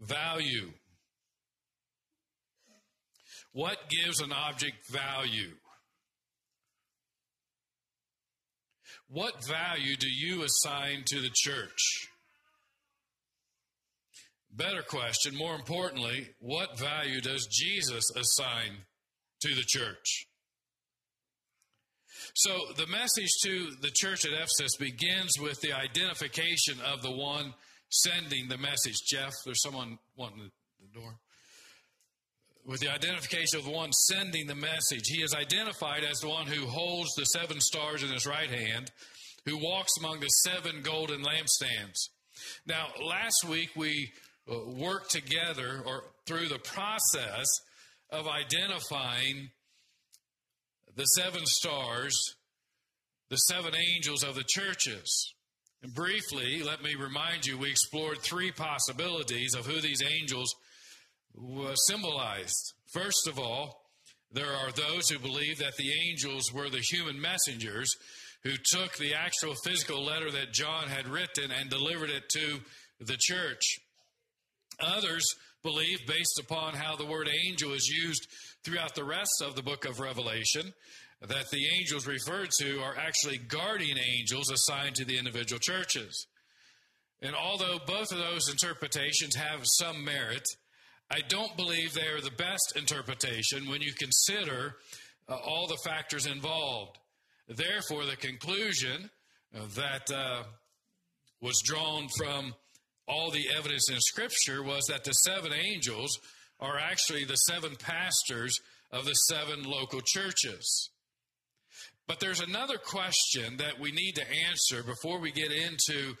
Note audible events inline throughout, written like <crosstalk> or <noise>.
value. What gives an object value? What value do you assign to the church? Better question, more importantly, what value does Jesus assign to the church? So the message to the church at Ephesus begins with the identification of the one sending the message. Jeff, there's someone wanting the door. With the identification of the one sending the message, he is identified as the one who holds the seven stars in his right hand, who walks among the seven golden lampstands. Now, last week we uh, worked together or through the process of identifying the seven stars, the seven angels of the churches. Briefly, let me remind you, we explored three possibilities of who these angels symbolized. First of all, there are those who believe that the angels were the human messengers who took the actual physical letter that John had written and delivered it to the church. Others believe, based upon how the word angel is used throughout the rest of the book of Revelation, that the angels referred to are actually guardian angels assigned to the individual churches. And although both of those interpretations have some merit, I don't believe they are the best interpretation when you consider uh, all the factors involved. Therefore, the conclusion uh, that uh, was drawn from all the evidence in Scripture was that the seven angels are actually the seven pastors of the seven local churches. But there's another question that we need to answer before we get into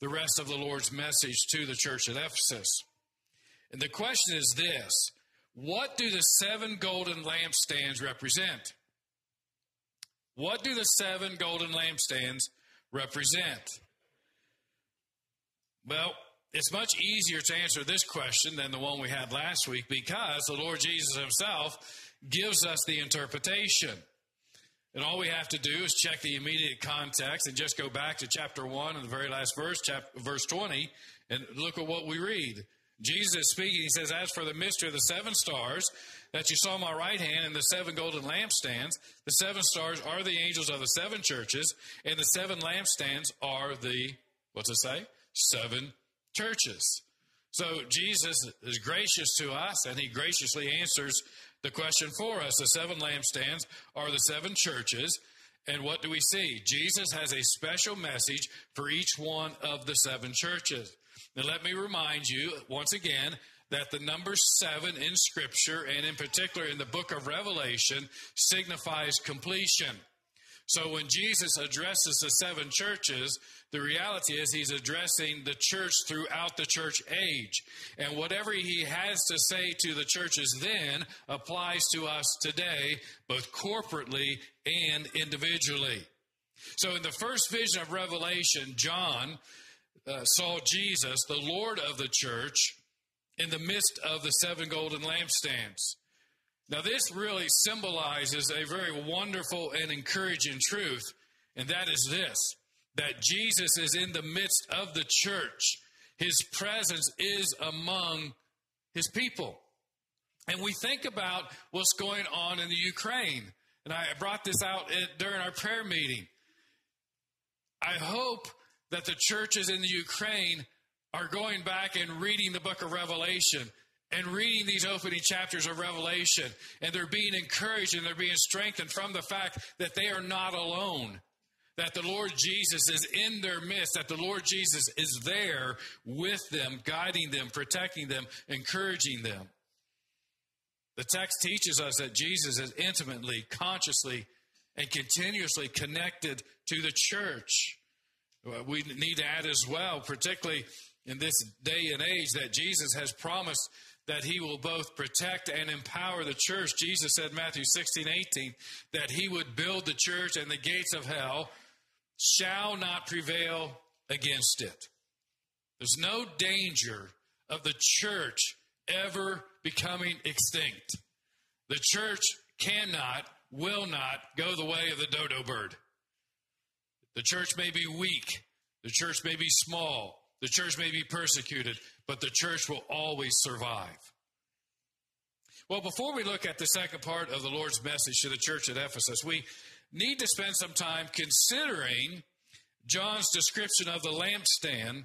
the rest of the Lord's message to the church at Ephesus. And the question is this What do the seven golden lampstands represent? What do the seven golden lampstands represent? Well, it's much easier to answer this question than the one we had last week because the Lord Jesus Himself gives us the interpretation. And all we have to do is check the immediate context and just go back to chapter 1 and the very last verse, verse 20, and look at what we read. Jesus is speaking. He says, As for the mystery of the seven stars that you saw my right hand and the seven golden lampstands, the seven stars are the angels of the seven churches, and the seven lampstands are the, what's it say? Seven churches. So Jesus is gracious to us, and he graciously answers the question for us. The seven lampstands are the seven churches. And what do we see? Jesus has a special message for each one of the seven churches. Now, let me remind you once again that the number seven in Scripture, and in particular in the book of Revelation, signifies completion. So when Jesus addresses the seven churches, the reality is he's addressing the church throughout the church age. And whatever he has to say to the churches then applies to us today, both corporately and individually. So in the first vision of Revelation, John uh, saw Jesus, the Lord of the church, in the midst of the seven golden lampstands. Now, this really symbolizes a very wonderful and encouraging truth, and that is this that Jesus is in the midst of the church. His presence is among his people. And we think about what's going on in the Ukraine. And I brought this out during our prayer meeting. I hope that the churches in the Ukraine are going back and reading the book of Revelation and reading these opening chapters of Revelation. And they're being encouraged and they're being strengthened from the fact that they are not alone that the Lord Jesus is in their midst, that the Lord Jesus is there with them, guiding them, protecting them, encouraging them. The text teaches us that Jesus is intimately, consciously, and continuously connected to the church. Uh, we need to add as well, particularly in this day and age, that Jesus has promised that he will both protect and empower the church. Jesus said, Matthew 16, 18, that he would build the church and the gates of hell shall not prevail against it. There's no danger of the church ever becoming extinct. The church cannot, will not go the way of the dodo bird. The church may be weak, the church may be small, the church may be persecuted, but the church will always survive. Well, before we look at the second part of the Lord's message to the church at Ephesus, we need to spend some time considering John's description of the lampstand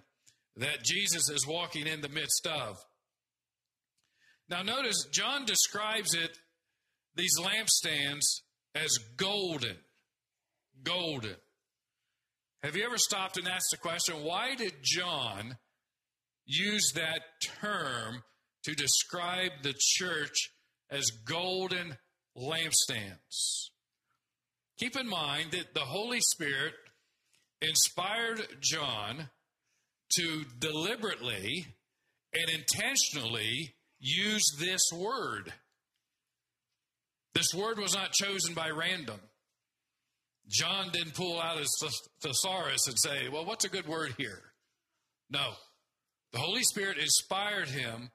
that Jesus is walking in the midst of. Now, notice John describes it, these lampstands, as golden. Golden. Have you ever stopped and asked the question, why did John use that term to describe the church as golden lampstands. Keep in mind that the Holy Spirit inspired John to deliberately and intentionally use this word. This word was not chosen by random. John didn't pull out his thesaurus and say, Well, what's a good word here? No. The Holy Spirit inspired him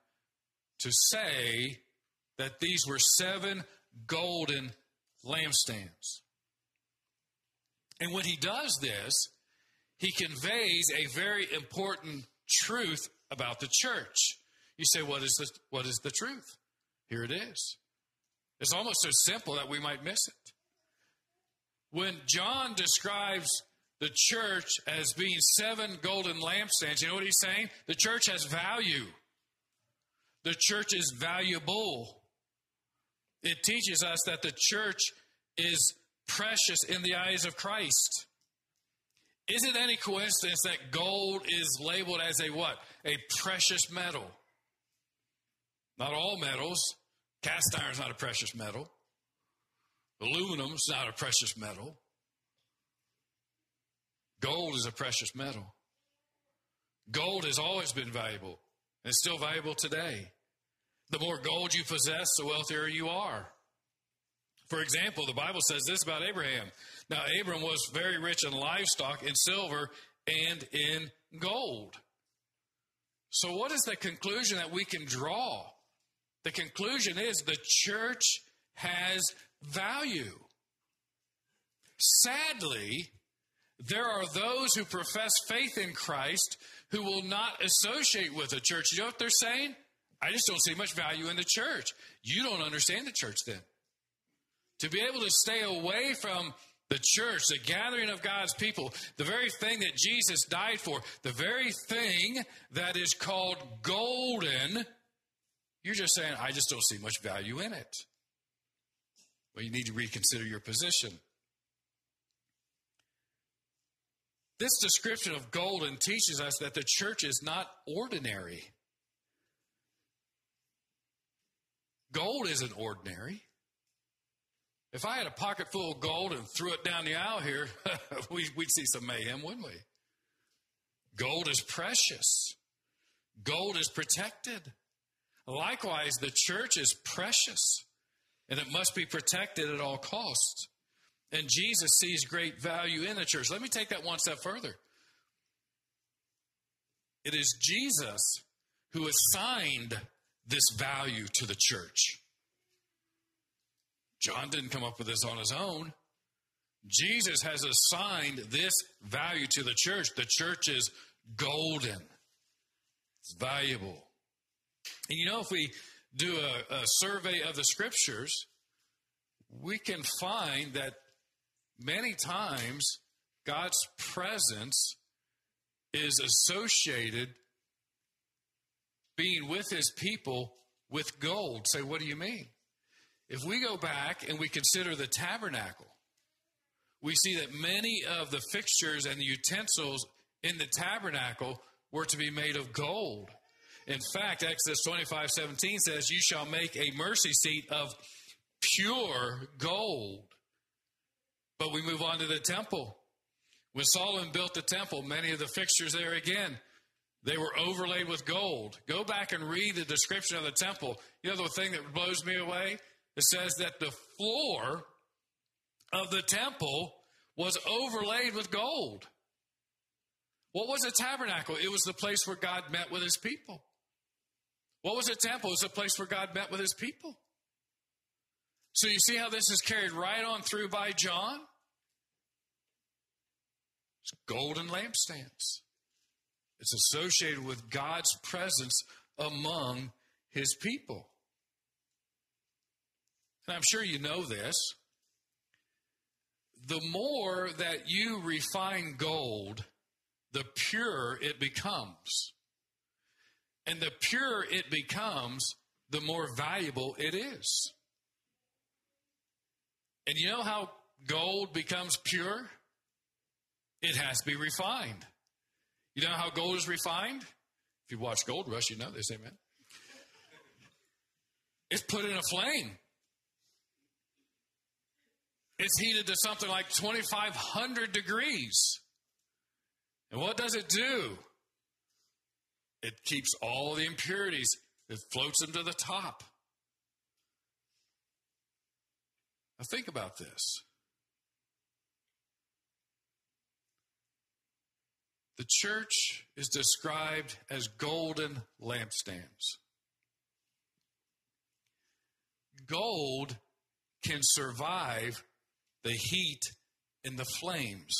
to say that these were seven golden lampstands. And when he does this, he conveys a very important truth about the church. You say, what is the, what is the truth? Here it is. It's almost so simple that we might miss it. When John describes the church as being seven golden lampstands, you know what he's saying? The church has value. The church is valuable. It teaches us that the church is precious in the eyes of Christ. Is it any coincidence that gold is labeled as a what? A precious metal. Not all metals. Cast iron is not a precious metal. Aluminum is not a precious metal. Gold is a precious metal. Gold has always been valuable and still valuable today. The more gold you possess, the wealthier you are. For example, the Bible says this about Abraham. Now, Abram was very rich in livestock, in silver, and in gold. So, what is the conclusion that we can draw? The conclusion is the church has value. Sadly, there are those who profess faith in Christ who will not associate with a church. You know what they're saying? I just don't see much value in the church. You don't understand the church then. To be able to stay away from the church, the gathering of God's people, the very thing that Jesus died for, the very thing that is called golden, you're just saying, I just don't see much value in it. Well, you need to reconsider your position. This description of golden teaches us that the church is not ordinary. Gold isn't ordinary. If I had a pocket full of gold and threw it down the aisle here, <laughs> we'd see some mayhem, wouldn't we? Gold is precious. Gold is protected. Likewise, the church is precious and it must be protected at all costs. And Jesus sees great value in the church. Let me take that one step further. It is Jesus who assigned this value to the church. John didn't come up with this on his own. Jesus has assigned this value to the church. The church is golden, it's valuable. And you know, if we do a, a survey of the scriptures, we can find that many times God's presence is associated being with his people with gold. Say, what do you mean? If we go back and we consider the tabernacle, we see that many of the fixtures and the utensils in the tabernacle were to be made of gold. In fact, Exodus 25 17 says, You shall make a mercy seat of pure gold. But we move on to the temple. When Solomon built the temple, many of the fixtures there again they were overlaid with gold. Go back and read the description of the temple. You know the thing that blows me away? It says that the floor of the temple was overlaid with gold. What was a tabernacle? It was the place where God met with his people. What was a temple? It was a place where God met with his people. So you see how this is carried right on through by John? It's golden lampstands. It's associated with God's presence among his people. And I'm sure you know this. The more that you refine gold, the pure it becomes. And the purer it becomes, the more valuable it is. And you know how gold becomes pure? It has to be refined. You know how gold is refined? If you watch Gold Rush, you know this, amen. It's put in a flame. It's heated to something like 2,500 degrees. And what does it do? It keeps all the impurities, it floats them to the top. Now, think about this. The church is described as golden lampstands. Gold can survive the heat and the flames.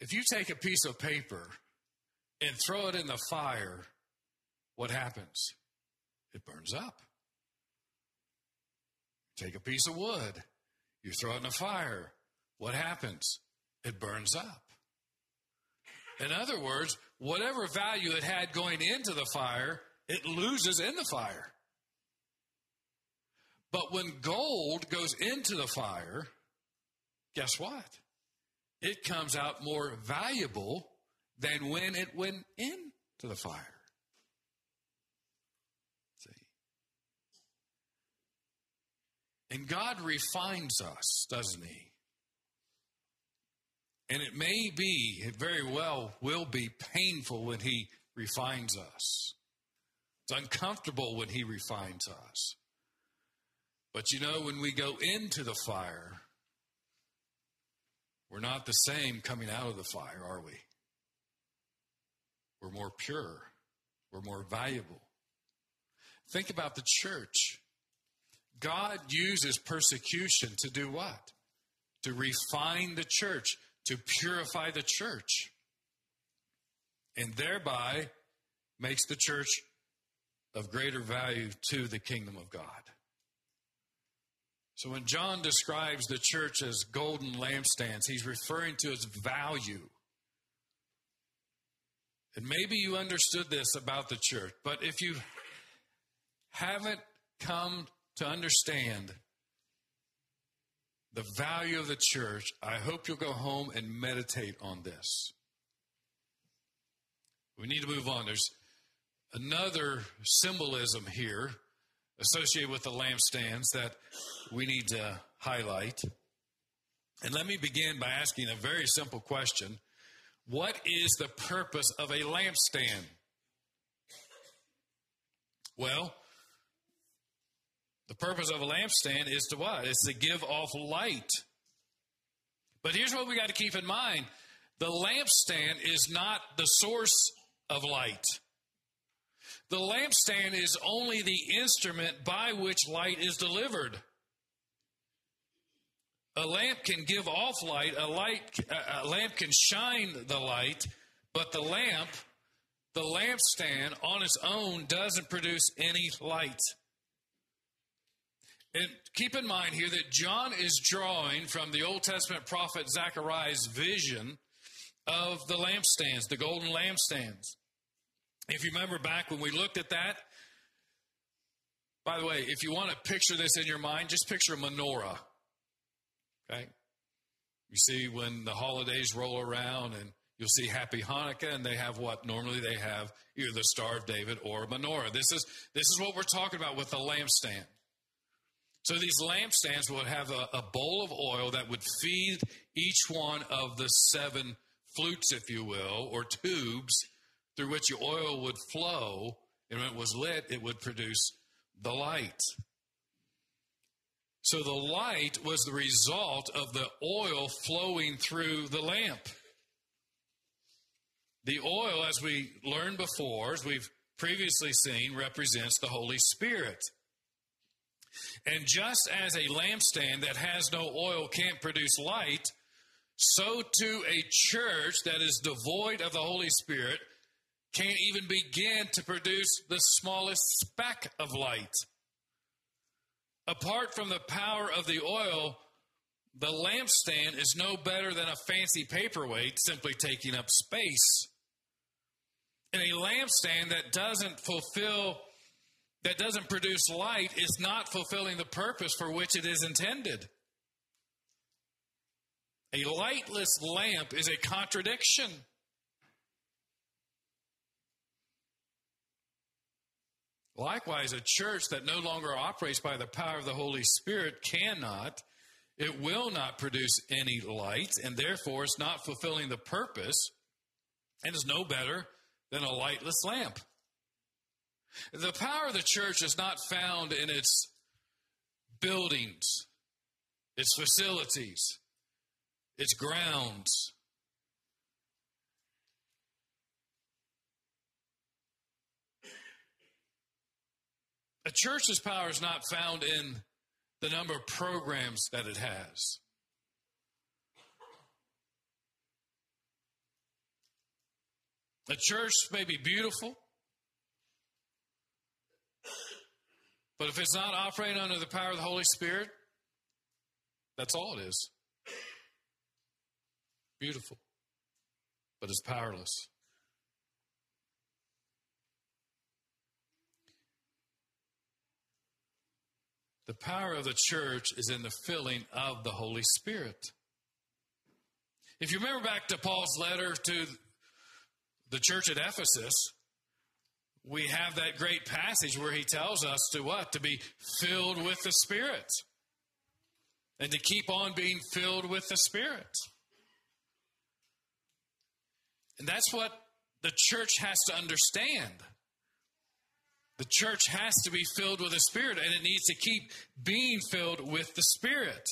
If you take a piece of paper and throw it in the fire, what happens? It burns up. Take a piece of wood, you throw it in the fire, what happens? It burns up. In other words, whatever value it had going into the fire, it loses in the fire. But when gold goes into the fire, guess what? It comes out more valuable than when it went into the fire. And God refines us, doesn't He? And it may be, it very well will be painful when He refines us. It's uncomfortable when He refines us. But you know, when we go into the fire, we're not the same coming out of the fire, are we? We're more pure. We're more valuable. Think about the church. God uses persecution to do what? To refine the church, to purify the church, and thereby makes the church of greater value to the kingdom of God. So when John describes the church as golden lampstands, he's referring to its value. And maybe you understood this about the church, but if you haven't come to understand the value of the church, I hope you'll go home and meditate on this. We need to move on. There's another symbolism here associated with the lampstands that we need to highlight. And let me begin by asking a very simple question What is the purpose of a lampstand? Well, the purpose of a lampstand is to what? It's to give off light. But here's what we got to keep in mind the lampstand is not the source of light. The lampstand is only the instrument by which light is delivered. A lamp can give off light, a light a lamp can shine the light, but the lamp, the lampstand on its own doesn't produce any light. And keep in mind here that John is drawing from the Old Testament prophet Zechariah's vision of the lampstands, the golden lampstands. If you remember back when we looked at that, by the way, if you want to picture this in your mind, just picture a menorah. Okay? You see when the holidays roll around and you'll see Happy Hanukkah and they have what? Normally they have either the Star of David or a menorah. This is, this is what we're talking about with the lampstand. So these lampstands would have a, a bowl of oil that would feed each one of the seven flutes, if you will, or tubes through which the oil would flow, and when it was lit, it would produce the light. So the light was the result of the oil flowing through the lamp. The oil, as we learned before, as we've previously seen, represents the Holy Spirit. And just as a lampstand that has no oil can't produce light, so too a church that is devoid of the Holy Spirit can't even begin to produce the smallest speck of light. Apart from the power of the oil, the lampstand is no better than a fancy paperweight simply taking up space. And a lampstand that doesn't fulfill, that doesn't produce light, is not fulfilling the purpose for which it is intended. A lightless lamp is a contradiction. Likewise, a church that no longer operates by the power of the Holy Spirit cannot, it will not produce any light, and therefore it's not fulfilling the purpose and is no better than a lightless lamp. The power of the church is not found in its buildings, its facilities, its grounds. A church's power is not found in the number of programs that it has. A church may be beautiful, but if it's not operating under the power of the Holy Spirit, that's all it is. Beautiful, but it's powerless. The power of the church is in the filling of the Holy Spirit. If you remember back to Paul's letter to the church at Ephesus, we have that great passage where he tells us to what? To be filled with the Spirit. And to keep on being filled with the Spirit. And that's what the church has to understand. The church has to be filled with the Spirit, and it needs to keep being filled with the Spirit.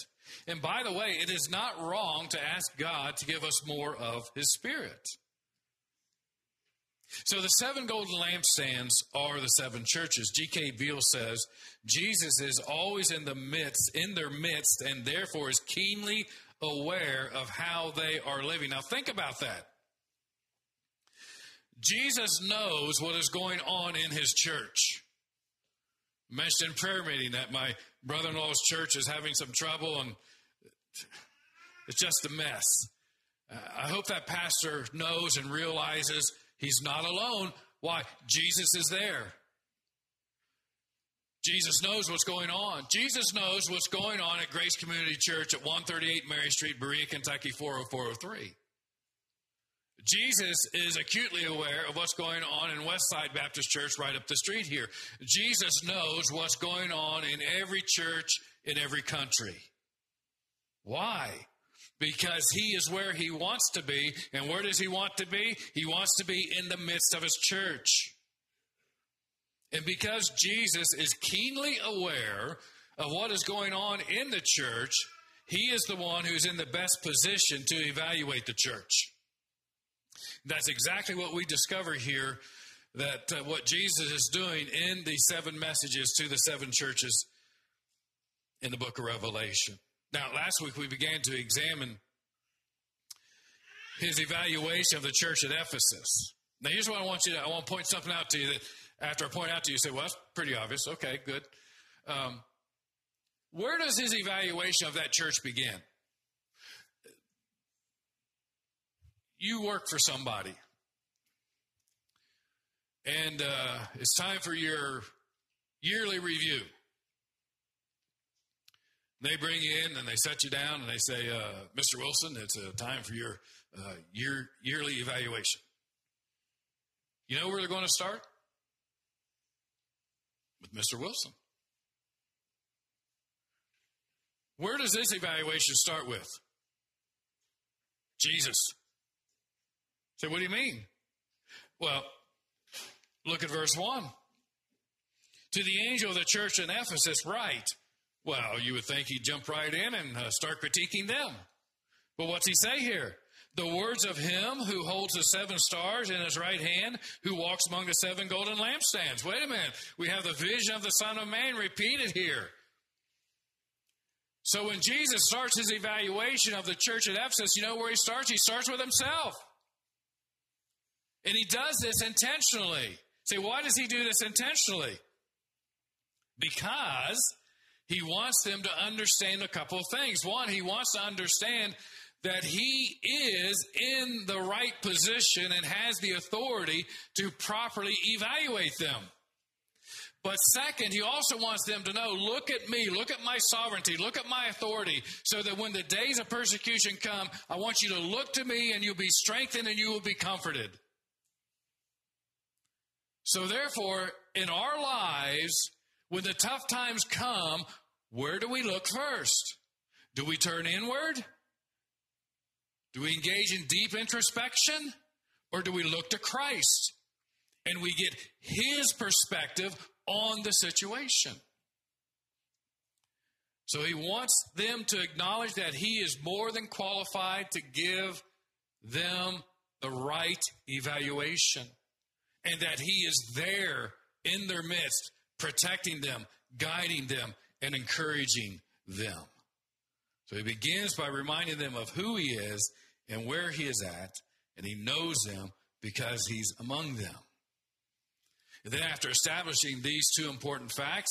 And by the way, it is not wrong to ask God to give us more of His Spirit. So the seven golden lampstands are the seven churches. G.K. Beale says Jesus is always in the midst, in their midst, and therefore is keenly aware of how they are living. Now think about that. Jesus knows what is going on in his church. I mentioned in prayer meeting that my brother in law's church is having some trouble and it's just a mess. I hope that pastor knows and realizes he's not alone. Why? Jesus is there. Jesus knows what's going on. Jesus knows what's going on at Grace Community Church at 138 Mary Street, Berea, Kentucky 40403. Jesus is acutely aware of what's going on in Westside Baptist Church right up the street here. Jesus knows what's going on in every church in every country. Why? Because he is where he wants to be. And where does he want to be? He wants to be in the midst of his church. And because Jesus is keenly aware of what is going on in the church, he is the one who's in the best position to evaluate the church. That's exactly what we discover here that uh, what Jesus is doing in the seven messages to the seven churches in the book of Revelation. Now, last week we began to examine his evaluation of the church at Ephesus. Now, here's what I want you to I want to point something out to you that after I point out to you, you say, well, that's pretty obvious. Okay, good. Um, where does his evaluation of that church begin? You work for somebody. And uh, it's time for your yearly review. They bring you in and they set you down and they say, uh, Mr. Wilson, it's a time for your uh, year, yearly evaluation. You know where they're going to start? With Mr. Wilson. Where does this evaluation start with? Jesus. Say, what do you mean? Well, look at verse 1. To the angel of the church in Ephesus, write. Well, you would think he'd jump right in and uh, start critiquing them. But what's he say here? The words of him who holds the seven stars in his right hand, who walks among the seven golden lampstands. Wait a minute. We have the vision of the Son of Man repeated here. So when Jesus starts his evaluation of the church at Ephesus, you know where he starts? He starts with himself. And he does this intentionally. Say, why does he do this intentionally? Because he wants them to understand a couple of things. One, he wants to understand that he is in the right position and has the authority to properly evaluate them. But second, he also wants them to know look at me, look at my sovereignty, look at my authority, so that when the days of persecution come, I want you to look to me and you'll be strengthened and you will be comforted. So, therefore, in our lives, when the tough times come, where do we look first? Do we turn inward? Do we engage in deep introspection? Or do we look to Christ and we get His perspective on the situation? So he wants them to acknowledge that he is more than qualified to give them the right evaluation and that he is there in their midst, protecting them, guiding them, and encouraging them. So he begins by reminding them of who he is and where he is at, and he knows them because he's among them. And then, after establishing these two important facts,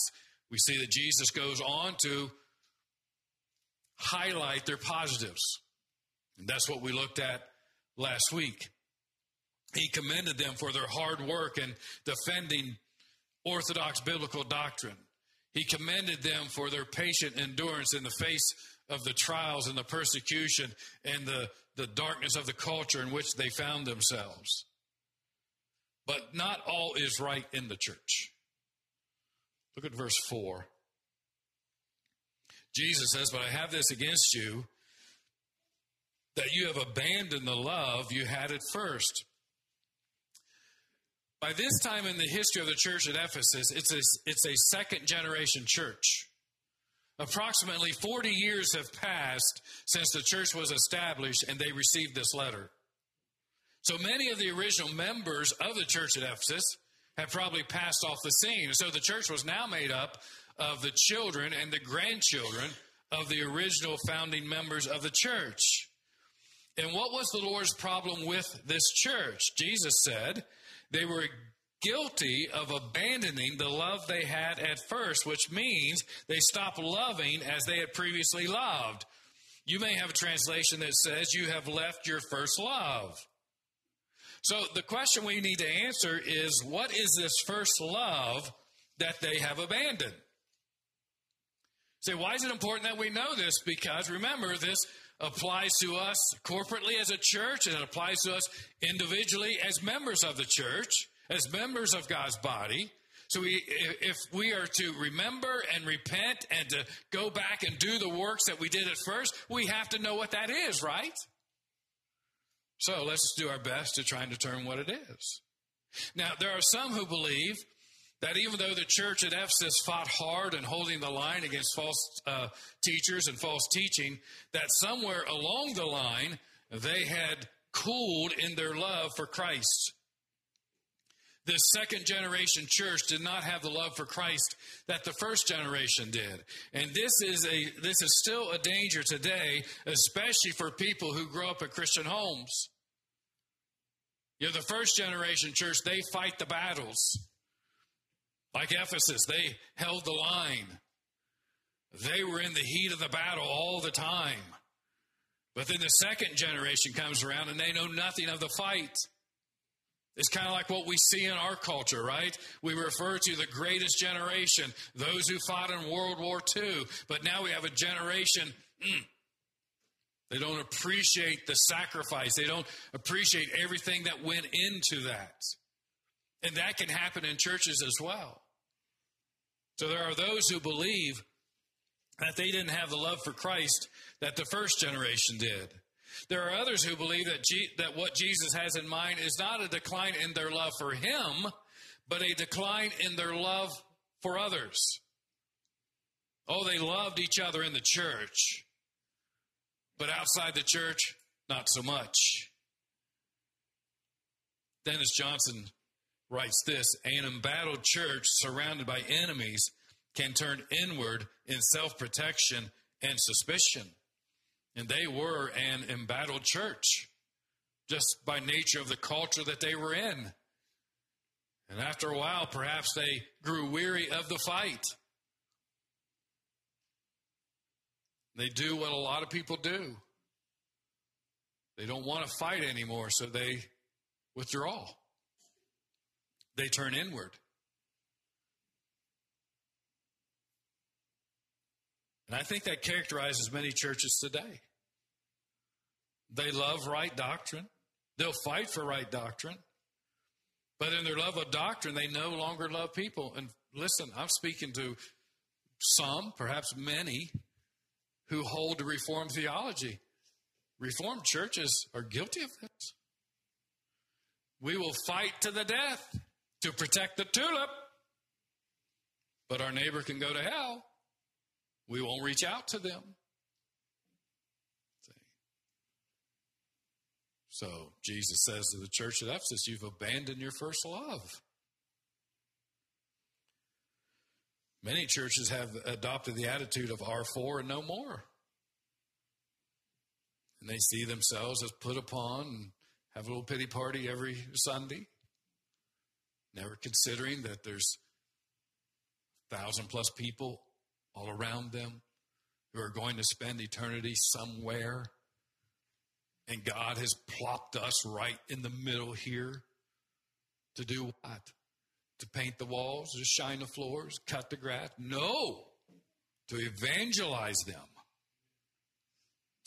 we see that Jesus goes on to highlight their positives. And that's what we looked at last week. He commended them for their hard work in defending orthodox biblical doctrine. He commended them for their patient endurance in the face of the trials and the persecution and the, the darkness of the culture in which they found themselves. But not all is right in the church. Look at verse 4. Jesus says, But I have this against you, that you have abandoned the love you had at first. By this time in the history of the church at Ephesus, it's a, it's a second generation church. Approximately 40 years have passed since the church was established and they received this letter. So many of the original members of the church at Ephesus have probably passed off the scene. So the church was now made up of the children and the grandchildren of the original founding members of the church. And what was the Lord's problem with this church? Jesus said, they were guilty of abandoning the love they had at first, which means they stopped loving as they had previously loved. You may have a translation that says you have left your first love. So the question we need to answer is what is this first love that they have abandoned? Say, why is it important that we know this? Because remember, this applies to us corporately as a church, and it applies to us individually as members of the church, as members of God's body. So, we, if we are to remember and repent and to go back and do the works that we did at first, we have to know what that is, right? So, let's do our best to try and determine what it is. Now, there are some who believe that even though the church at Ephesus fought hard and holding the line against false uh, teachers and false teaching, that somewhere along the line they had cooled in their love for Christ. This second generation church did not have the love for Christ that the first generation did. And this is a this is still a danger today, especially for people who grow up in Christian homes. You know, the first generation church, they fight the battles. Like Ephesus, they held the line. They were in the heat of the battle all the time. But then the second generation comes around and they know nothing of the fight. It's kind of like what we see in our culture, right? We refer to the greatest generation, those who fought in World War II. But now we have a generation, mm, they don't appreciate the sacrifice, they don't appreciate everything that went into that. And that can happen in churches as well. So there are those who believe that they didn't have the love for Christ that the first generation did. There are others who believe that, that what Jesus has in mind is not a decline in their love for Him, but a decline in their love for others. Oh, they loved each other in the church, but outside the church, not so much. Dennis Johnson writes this An embattled church surrounded by enemies can turn inward in self protection and suspicion. And they were an embattled church just by nature of the culture that they were in. And after a while, perhaps they grew weary of the fight. They do what a lot of people do. They don't want to fight anymore, so they withdraw. They turn inward. And I think that characterizes many churches today. They love right doctrine. They'll fight for right doctrine. But in their love of doctrine, they no longer love people. And listen, I'm speaking to some, perhaps many, who hold to Reformed theology. Reformed churches are guilty of this. We will fight to the death to protect the tulip, but our neighbor can go to hell. We won't reach out to them. So Jesus says to the church at Ephesus, You've abandoned your first love. Many churches have adopted the attitude of R4 and no more. And they see themselves as put upon and have a little pity party every Sunday, never considering that there's thousand plus people all around them who are going to spend eternity somewhere and God has plopped us right in the middle here to do what? To paint the walls, to shine the floors, cut the grass? No, to evangelize them.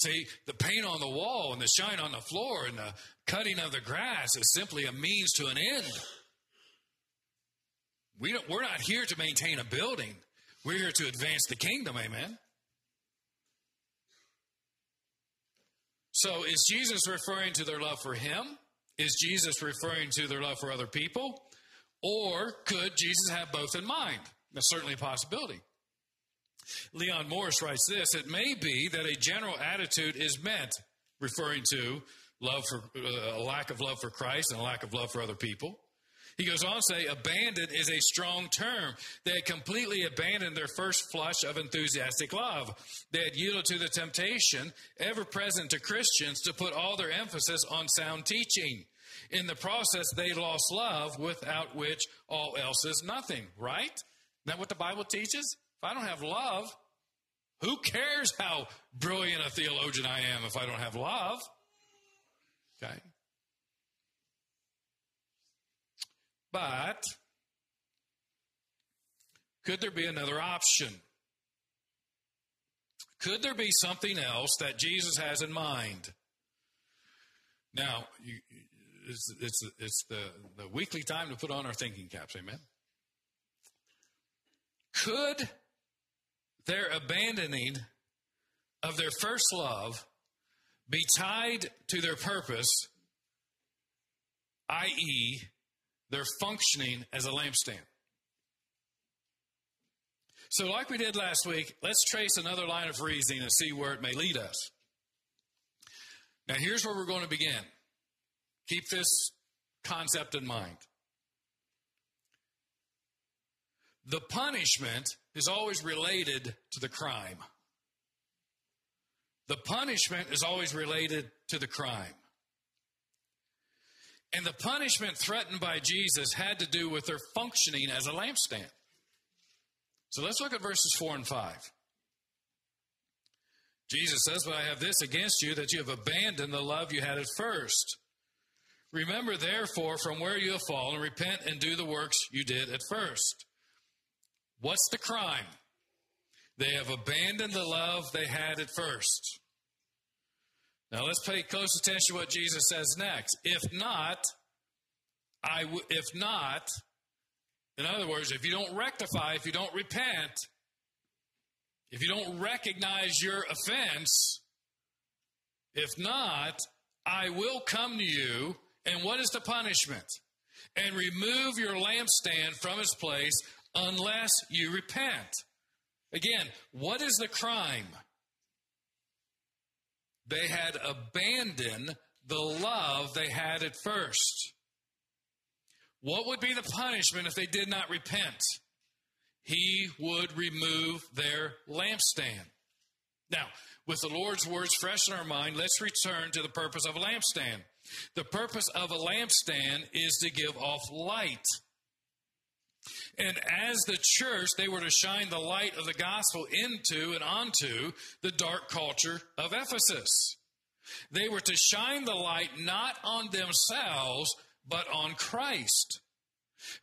See, the paint on the wall and the shine on the floor and the cutting of the grass is simply a means to an end. We don't, we're not here to maintain a building. We're here to advance the kingdom, amen. So, is Jesus referring to their love for him? Is Jesus referring to their love for other people? Or could Jesus have both in mind? That's certainly a possibility. Leon Morris writes this It may be that a general attitude is meant, referring to love for uh, a lack of love for Christ and a lack of love for other people. He goes on to say, abandoned is a strong term. They had completely abandoned their first flush of enthusiastic love. They had yielded to the temptation, ever present to Christians, to put all their emphasis on sound teaching. In the process, they lost love, without which all else is nothing, right? Isn't that what the Bible teaches? If I don't have love, who cares how brilliant a theologian I am if I don't have love? Okay. But could there be another option? Could there be something else that Jesus has in mind? Now, you, it's, it's, it's the, the weekly time to put on our thinking caps, amen? Could their abandoning of their first love be tied to their purpose, i.e., they're functioning as a lampstand. So, like we did last week, let's trace another line of reasoning and see where it may lead us. Now, here's where we're going to begin. Keep this concept in mind. The punishment is always related to the crime. The punishment is always related to the crime. And the punishment threatened by Jesus had to do with their functioning as a lampstand. So let's look at verses 4 and 5. Jesus says, But I have this against you that you have abandoned the love you had at first. Remember, therefore, from where you have fallen, repent and do the works you did at first. What's the crime? They have abandoned the love they had at first. Now let's pay close attention to what Jesus says next. If not, I w- if not, in other words, if you don't rectify, if you don't repent, if you don't recognize your offense, if not, I will come to you. And what is the punishment? And remove your lampstand from its place unless you repent. Again, what is the crime? They had abandoned the love they had at first. What would be the punishment if they did not repent? He would remove their lampstand. Now, with the Lord's words fresh in our mind, let's return to the purpose of a lampstand. The purpose of a lampstand is to give off light. And as the church, they were to shine the light of the gospel into and onto the dark culture of Ephesus. They were to shine the light not on themselves, but on Christ.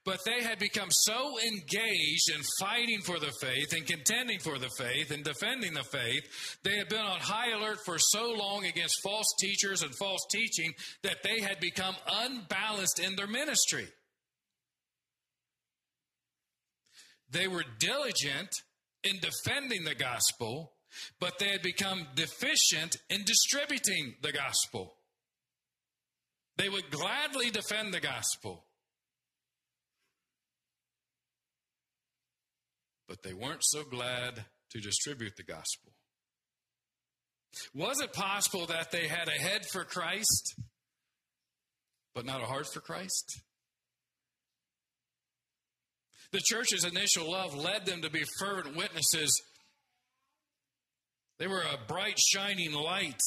But they had become so engaged in fighting for the faith and contending for the faith and defending the faith, they had been on high alert for so long against false teachers and false teaching that they had become unbalanced in their ministry. They were diligent in defending the gospel, but they had become deficient in distributing the gospel. They would gladly defend the gospel, but they weren't so glad to distribute the gospel. Was it possible that they had a head for Christ, but not a heart for Christ? The church's initial love led them to be fervent witnesses. They were a bright, shining light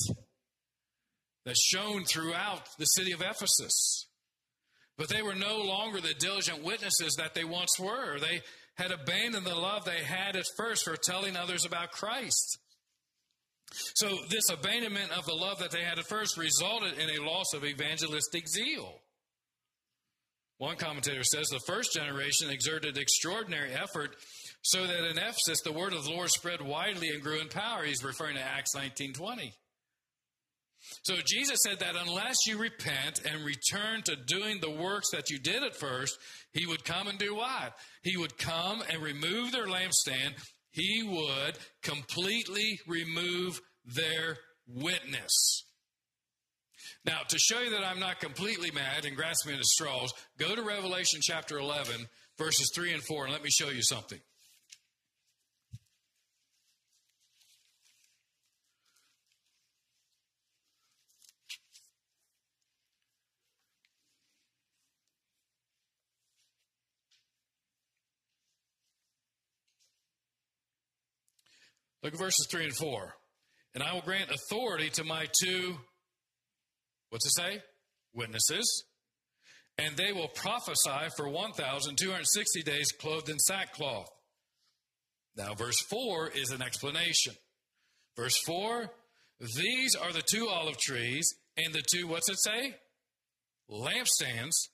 that shone throughout the city of Ephesus. But they were no longer the diligent witnesses that they once were. They had abandoned the love they had at first for telling others about Christ. So, this abandonment of the love that they had at first resulted in a loss of evangelistic zeal. One commentator says the first generation exerted extraordinary effort so that in Ephesus the word of the Lord spread widely and grew in power. He's referring to Acts 19:20. So Jesus said that unless you repent and return to doing the works that you did at first, he would come and do what? He would come and remove their lampstand. He would completely remove their witness. Now, to show you that I'm not completely mad and grasping at straws, go to Revelation chapter 11, verses 3 and 4, and let me show you something. Look at verses 3 and 4. And I will grant authority to my two What's it say? Witnesses. And they will prophesy for 1,260 days clothed in sackcloth. Now, verse 4 is an explanation. Verse 4 These are the two olive trees and the two, what's it say? Lampstands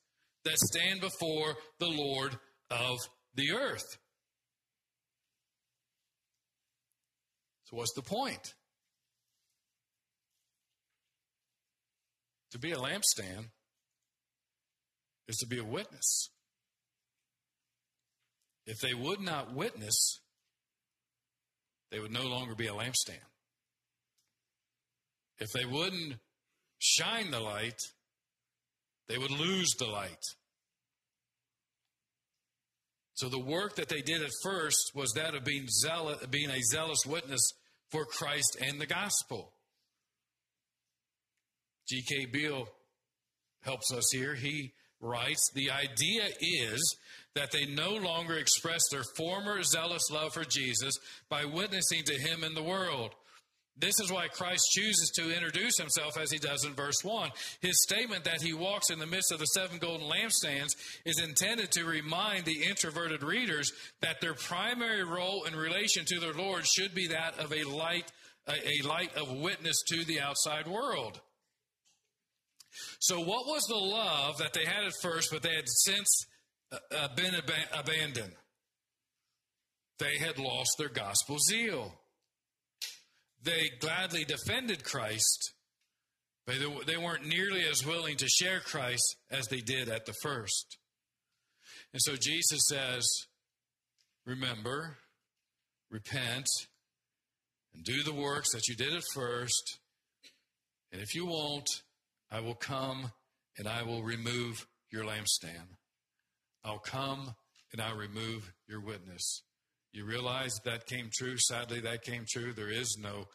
that stand before the Lord of the earth. So, what's the point? To be a lampstand is to be a witness. If they would not witness, they would no longer be a lampstand. If they wouldn't shine the light, they would lose the light. So the work that they did at first was that of being zealous, being a zealous witness for Christ and the gospel. G.K. Beale helps us here. He writes The idea is that they no longer express their former zealous love for Jesus by witnessing to him in the world. This is why Christ chooses to introduce himself as he does in verse 1. His statement that he walks in the midst of the seven golden lampstands is intended to remind the introverted readers that their primary role in relation to their Lord should be that of a light, a, light of witness to the outside world. So, what was the love that they had at first, but they had since uh, uh been ab- abandoned? They had lost their gospel zeal. They gladly defended Christ, but they weren't nearly as willing to share Christ as they did at the first. And so Jesus says, Remember, repent, and do the works that you did at first. And if you won't, I will come and I will remove your lampstand. I'll come and I'll remove your witness. You realize that came true? Sadly, that came true. There is no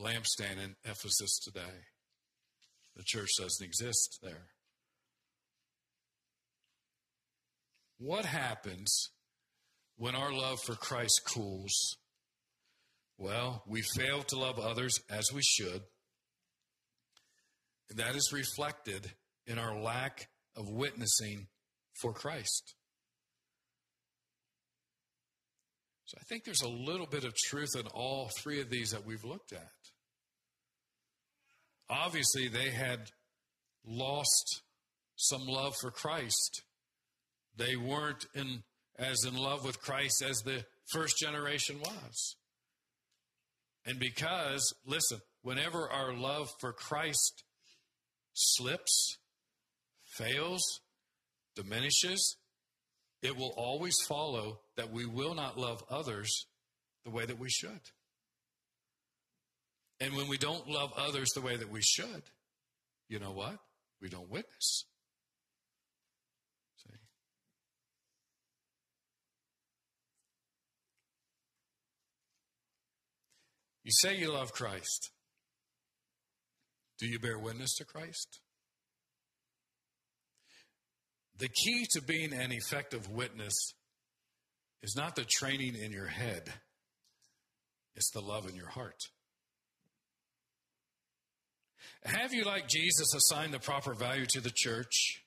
lampstand in Ephesus today. The church doesn't exist there. What happens when our love for Christ cools? Well, we fail to love others as we should. And that is reflected in our lack of witnessing for Christ. So I think there's a little bit of truth in all three of these that we've looked at. Obviously, they had lost some love for Christ. They weren't in, as in love with Christ as the first generation was. And because, listen, whenever our love for Christ slips, fails, diminishes, it will always follow that we will not love others the way that we should. And when we don't love others the way that we should, you know what? We don't witness. See? You say you love Christ. Do you bear witness to Christ? The key to being an effective witness is not the training in your head, it's the love in your heart. Have you, like Jesus, assigned the proper value to the church?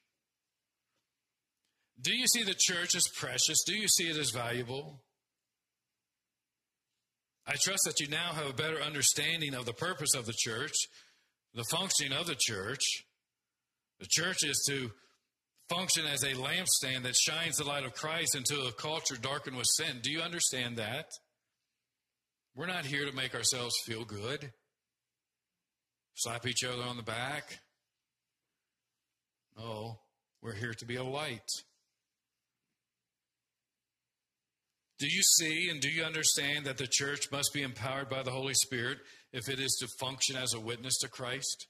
Do you see the church as precious? Do you see it as valuable? I trust that you now have a better understanding of the purpose of the church, the functioning of the church. The church is to function as a lampstand that shines the light of Christ into a culture darkened with sin. Do you understand that? We're not here to make ourselves feel good, slap each other on the back. No, we're here to be a light. Do you see and do you understand that the church must be empowered by the Holy Spirit if it is to function as a witness to Christ?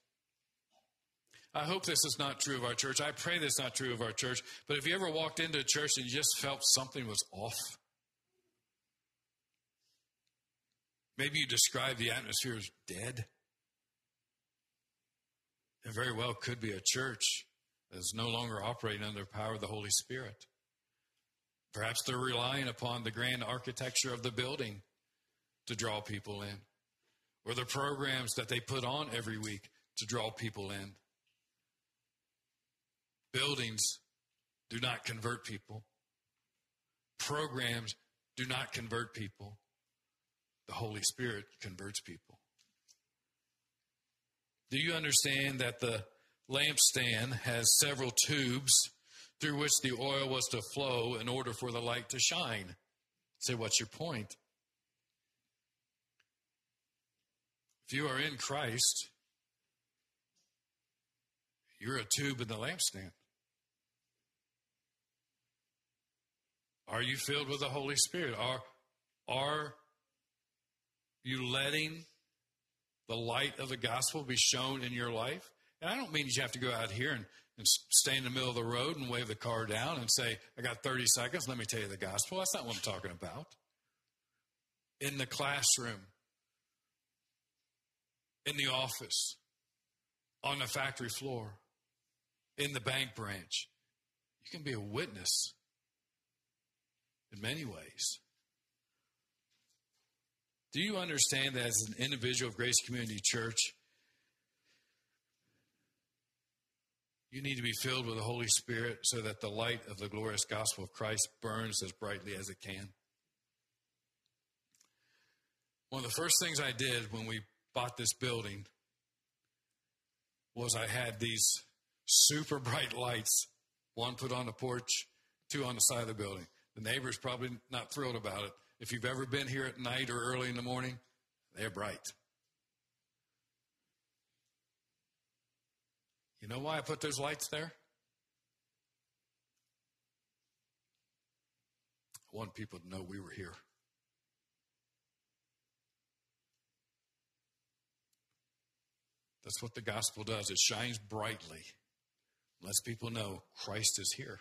I hope this is not true of our church. I pray this is not true of our church. But if you ever walked into a church and you just felt something was off, maybe you describe the atmosphere as dead. It very well could be a church that is no longer operating under the power of the Holy Spirit. Perhaps they're relying upon the grand architecture of the building to draw people in, or the programs that they put on every week to draw people in. Buildings do not convert people. Programs do not convert people. The Holy Spirit converts people. Do you understand that the lampstand has several tubes through which the oil was to flow in order for the light to shine? Say, what's your point? If you are in Christ, you're a tube in the lampstand. Are you filled with the Holy Spirit? Are, are you letting the light of the gospel be shown in your life? And I don't mean you have to go out here and, and stay in the middle of the road and wave the car down and say, I got 30 seconds, let me tell you the gospel. That's not what I'm talking about. In the classroom, in the office, on the factory floor, in the bank branch, you can be a witness in many ways. Do you understand that as an individual of Grace Community Church, you need to be filled with the Holy Spirit so that the light of the glorious gospel of Christ burns as brightly as it can? One of the first things I did when we bought this building was I had these super bright lights, one put on the porch, two on the side of the building. The neighbor's probably not thrilled about it. If you've ever been here at night or early in the morning, they're bright. You know why I put those lights there? I want people to know we were here. That's what the gospel does. It shines brightly, lets people know Christ is here.